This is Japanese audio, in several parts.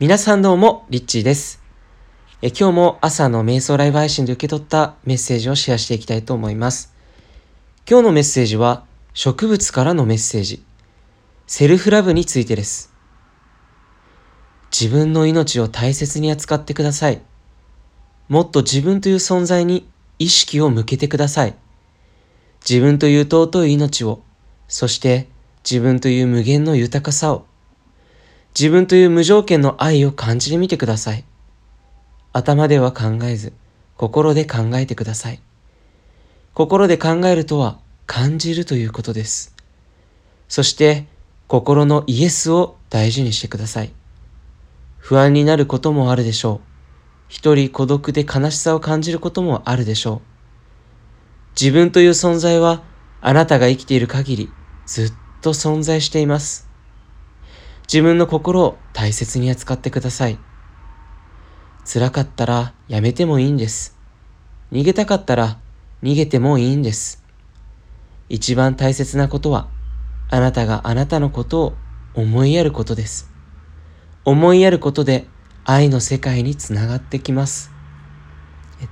皆さんどうも、リッチーです。え今日も朝の瞑想ライブ配信で受け取ったメッセージをシェアしていきたいと思います。今日のメッセージは、植物からのメッセージ、セルフラブについてです。自分の命を大切に扱ってください。もっと自分という存在に意識を向けてください。自分という尊い命を、そして自分という無限の豊かさを、自分という無条件の愛を感じてみてください。頭では考えず、心で考えてください。心で考えるとは感じるということです。そして、心のイエスを大事にしてください。不安になることもあるでしょう。一人孤独で悲しさを感じることもあるでしょう。自分という存在はあなたが生きている限りずっと存在しています。自分の心を大切に扱ってください。辛かったらやめてもいいんです。逃げたかったら逃げてもいいんです。一番大切なことはあなたがあなたのことを思いやることです。思いやることで愛の世界につながってきます。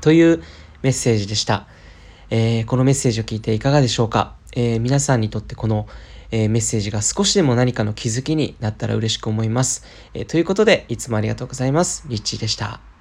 というメッセージでした。えーこのメッセージを聞いていかがでしょうか、えー皆さんにとってこの、えーメッセージが少しでも何かの気づきになったら嬉しく思います。えーということで、いつもありがとうございます。リッチーでした。